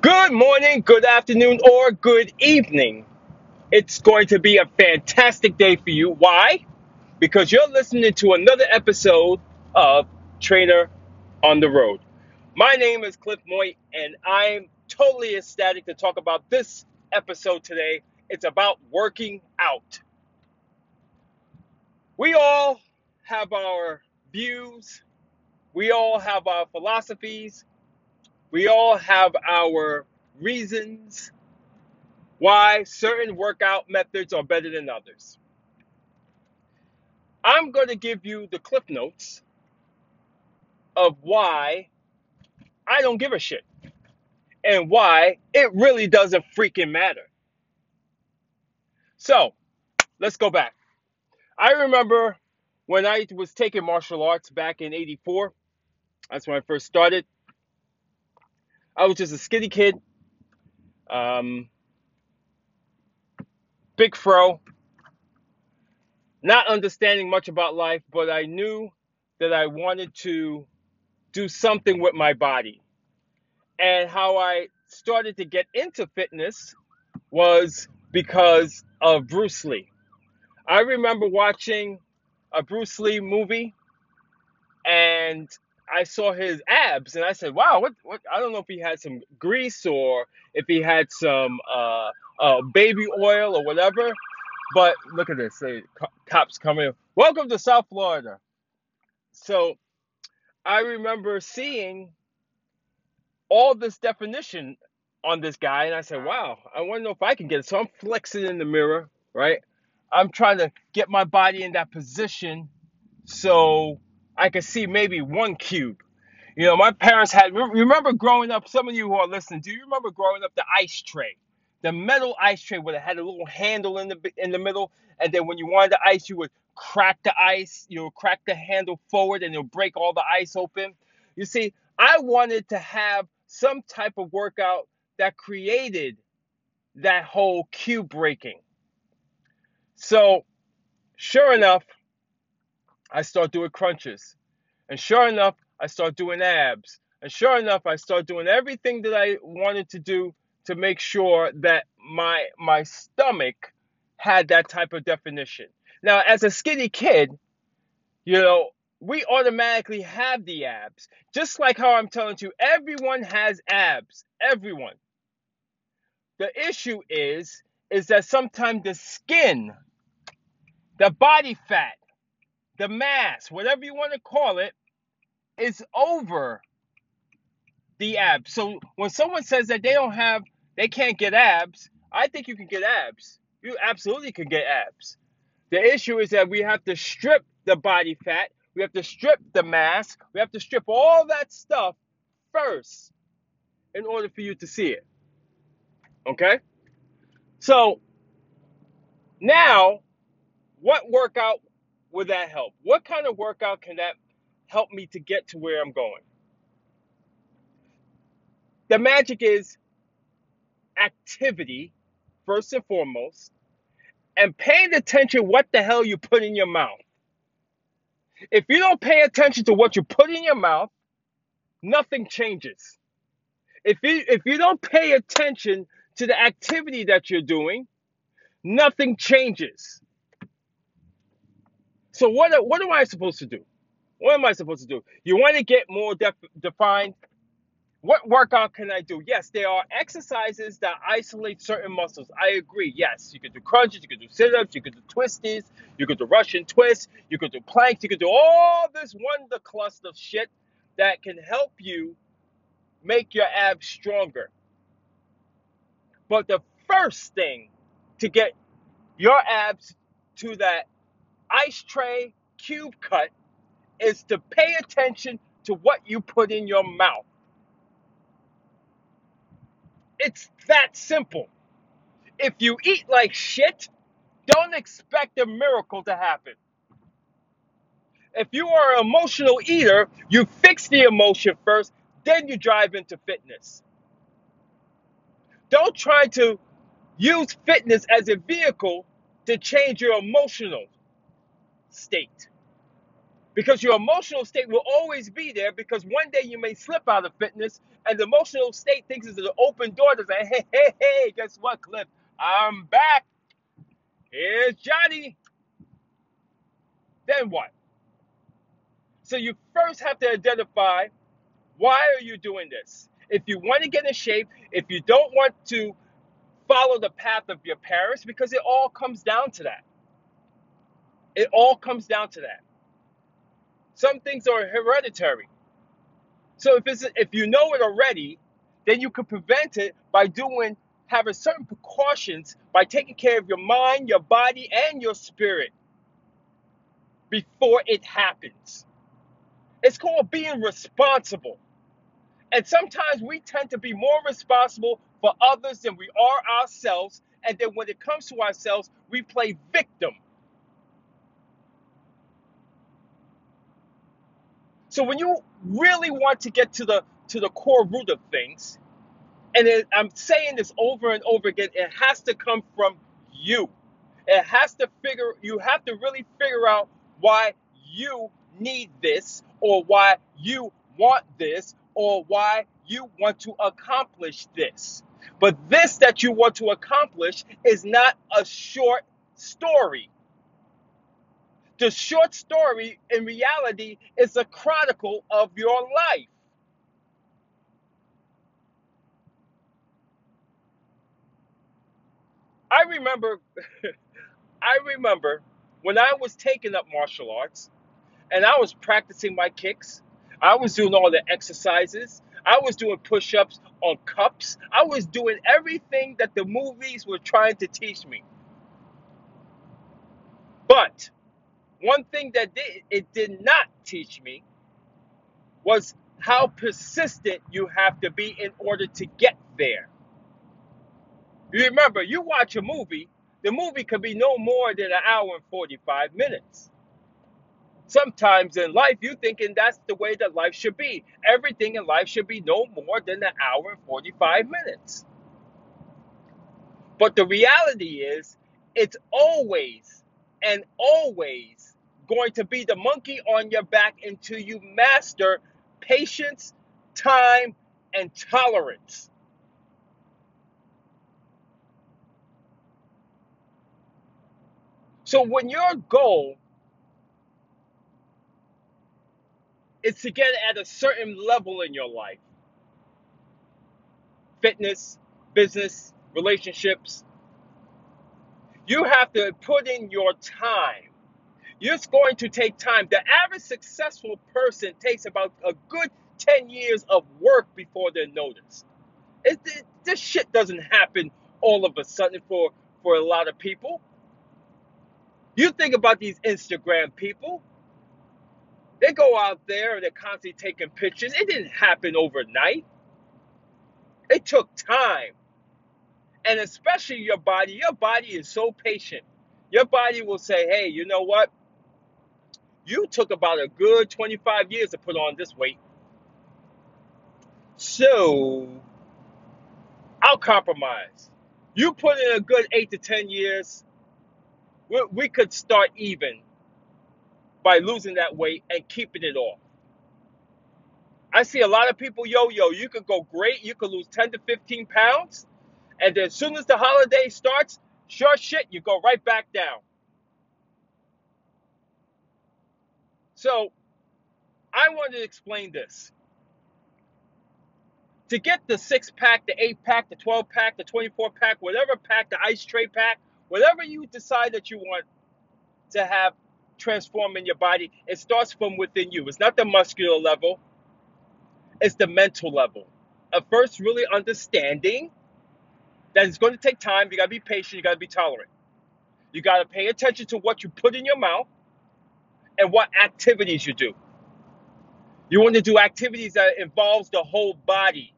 Good morning, good afternoon, or good evening. It's going to be a fantastic day for you. Why? Because you're listening to another episode of Trainer on the Road. My name is Cliff Moy, and I'm totally ecstatic to talk about this episode today. It's about working out. We all have our views, we all have our philosophies, we all have our reasons why certain workout methods are better than others. I'm going to give you the cliff notes of why I don't give a shit and why it really doesn't freaking matter. So, let's go back. I remember when I was taking martial arts back in 84. That's when I first started. I was just a skinny kid, um, big fro, not understanding much about life, but I knew that I wanted to do something with my body. And how I started to get into fitness was because of Bruce Lee. I remember watching a Bruce Lee movie and I saw his abs and I said, "Wow, what what I don't know if he had some grease or if he had some uh, uh, baby oil or whatever, but look at this. Say, cops coming. Welcome to South Florida. So, I remember seeing all this definition on this guy, and I said, "Wow, I want to know if I can get it." So I'm flexing in the mirror, right? I'm trying to get my body in that position so I could see maybe one cube. You know, my parents had. Remember growing up? Some of you who are listening, do you remember growing up the ice tray, the metal ice tray where it had a little handle in the in the middle, and then when you wanted the ice, you would crack the ice, you know, crack the handle forward, and it'll break all the ice open. You see, I wanted to have some type of workout that created that whole cube breaking. So, sure enough, I start doing crunches. And sure enough, I start doing abs. And sure enough, I start doing everything that I wanted to do to make sure that my my stomach had that type of definition. Now, as a skinny kid, you know, we automatically have the abs. Just like how I'm telling you, everyone has abs. Everyone. The issue is is that sometimes the skin, the body fat, the mass, whatever you want to call it, is over the abs. So when someone says that they don't have, they can't get abs, I think you can get abs. You absolutely can get abs. The issue is that we have to strip the body fat, we have to strip the mass, we have to strip all that stuff first in order for you to see it. Okay? So now, what workout would that help? What kind of workout can that help me to get to where I'm going? The magic is activity, first and foremost, and paying attention what the hell you put in your mouth. If you don't pay attention to what you put in your mouth, nothing changes. If you if you don't pay attention to the activity that you're doing, nothing changes. So what what am I supposed to do? What am I supposed to do? You want to get more def- defined? What workout can I do? Yes, there are exercises that isolate certain muscles. I agree. Yes, you could do crunches, you could do sit-ups, you could do twisties, you could do Russian twists, you could do planks, you could do all this wonder cluster of shit that can help you make your abs stronger. But the first thing to get your abs to that ice tray cube cut is to pay attention to what you put in your mouth. It's that simple. If you eat like shit, don't expect a miracle to happen. If you are an emotional eater, you fix the emotion first, then you drive into fitness. Don't try to use fitness as a vehicle to change your emotional state because your emotional state will always be there because one day you may slip out of fitness and the emotional state thinks it's an open door to say, hey, hey, hey, guess what, Cliff? I'm back. Here's Johnny. Then what? So you first have to identify why are you doing this? If you want to get in shape, if you don't want to follow the path of your parents, because it all comes down to that. It all comes down to that. Some things are hereditary. So if it's if you know it already, then you could prevent it by doing having certain precautions by taking care of your mind, your body, and your spirit before it happens. It's called being responsible. And sometimes we tend to be more responsible for others than we are ourselves. And then when it comes to ourselves, we play victim. So when you really want to get to the to the core root of things, and it, I'm saying this over and over again, it has to come from you. It has to figure you have to really figure out why you need this or why you want this or why you want to accomplish this. But this that you want to accomplish is not a short story. The short story in reality is a chronicle of your life. I remember I remember when I was taking up martial arts and I was practicing my kicks, I was doing all the exercises, I was doing push ups on cups, I was doing everything that the movies were trying to teach me. But one thing that it did not teach me was how persistent you have to be in order to get there. You remember, you watch a movie, the movie could be no more than an hour and 45 minutes. Sometimes in life, you thinking that's the way that life should be. Everything in life should be no more than an hour and 45 minutes. But the reality is, it's always and always going to be the monkey on your back until you master patience, time, and tolerance. So when your goal is to get at a certain level in your life, fitness, business, relationships, you have to put in your time. It's going to take time. The average successful person takes about a good 10 years of work before they're noticed. It, it- this shit doesn't happen all of a sudden for, for a lot of people. You think about these Instagram people, they go out there and they're constantly taking pictures. It didn't happen overnight, it took time. And especially your body, your body is so patient. Your body will say, hey, you know what? You took about a good 25 years to put on this weight. So I'll compromise. You put in a good eight to 10 years, we, we could start even by losing that weight and keeping it off. I see a lot of people yo yo. You could go great. You could lose 10 to 15 pounds. And then as soon as the holiday starts, sure shit, you go right back down. So I wanted to explain this. To get the six pack, the eight pack, the 12 pack, the 24 pack, whatever pack, the ice tray pack, whatever you decide that you want to have transform in your body, it starts from within you. It's not the muscular level, it's the mental level. Of first, really understanding that it's going to take time. You got to be patient, you got to be tolerant. You got to pay attention to what you put in your mouth and what activities you do. You want to do activities that involves the whole body.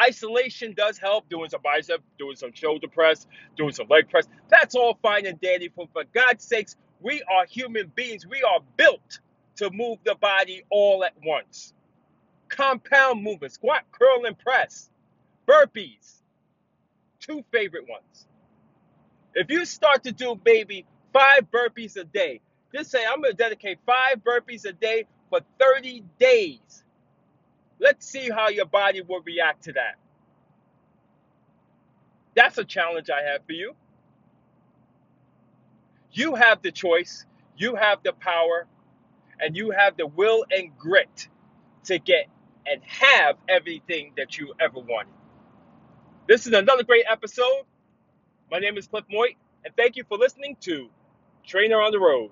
Isolation does help, doing some bicep, doing some shoulder press, doing some leg press. That's all fine and dandy, but for God's sakes, we are human beings. We are built to move the body all at once. Compound movement, squat, curl, and press, burpees, two favorite ones. If you start to do maybe five burpees a day, Just say, I'm going to dedicate five burpees a day for 30 days. Let's see how your body will react to that. That's a challenge I have for you. You have the choice, you have the power, and you have the will and grit to get and have everything that you ever wanted. This is another great episode. My name is Cliff Moit, and thank you for listening to Trainer on the Road.